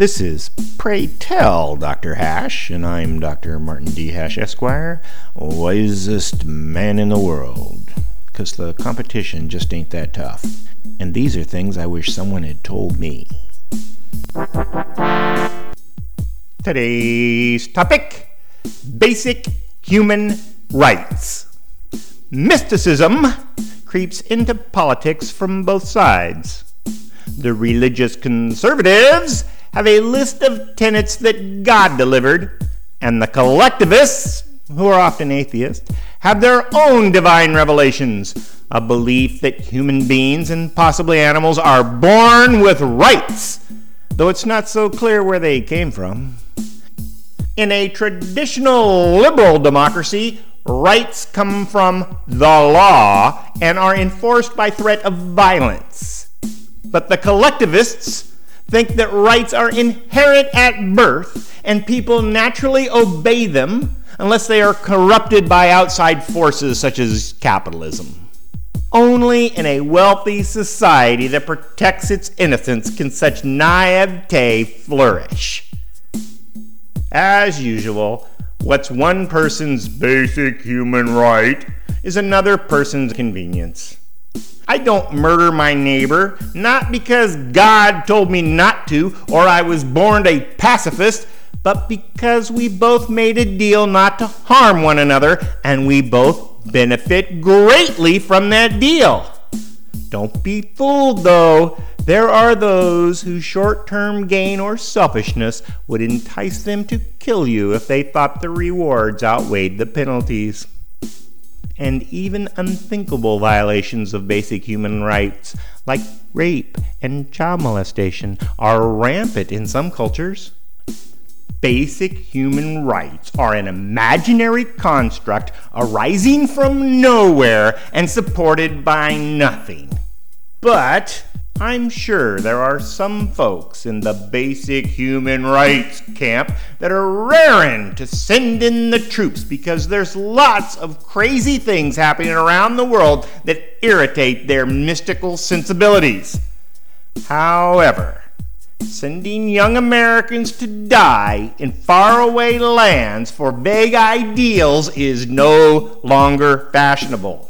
This is Pray Tell Dr. Hash, and I'm Dr. Martin D. Hash, Esquire, wisest man in the world. Because the competition just ain't that tough. And these are things I wish someone had told me. Today's topic basic human rights. Mysticism creeps into politics from both sides. The religious conservatives have a list of tenets that God delivered, and the collectivists, who are often atheists, have their own divine revelations, a belief that human beings and possibly animals are born with rights, though it's not so clear where they came from. In a traditional liberal democracy, rights come from the law and are enforced by threat of violence. But the collectivists think that rights are inherent at birth and people naturally obey them unless they are corrupted by outside forces such as capitalism. Only in a wealthy society that protects its innocence can such naivete flourish. As usual, what's one person's basic human right is another person's convenience. I don't murder my neighbor, not because God told me not to or I was born a pacifist, but because we both made a deal not to harm one another and we both benefit greatly from that deal. Don't be fooled, though. There are those whose short term gain or selfishness would entice them to kill you if they thought the rewards outweighed the penalties and even unthinkable violations of basic human rights, like rape and child molestation, are rampant in some cultures. Basic human rights are an imaginary construct arising from nowhere and supported by nothing. But I'm sure there are some folks in the basic human rights camp that are raring to send in the troops because there's lots of crazy things happening around the world that irritate their mystical sensibilities. However, sending young Americans to die in faraway lands for vague ideals is no longer fashionable.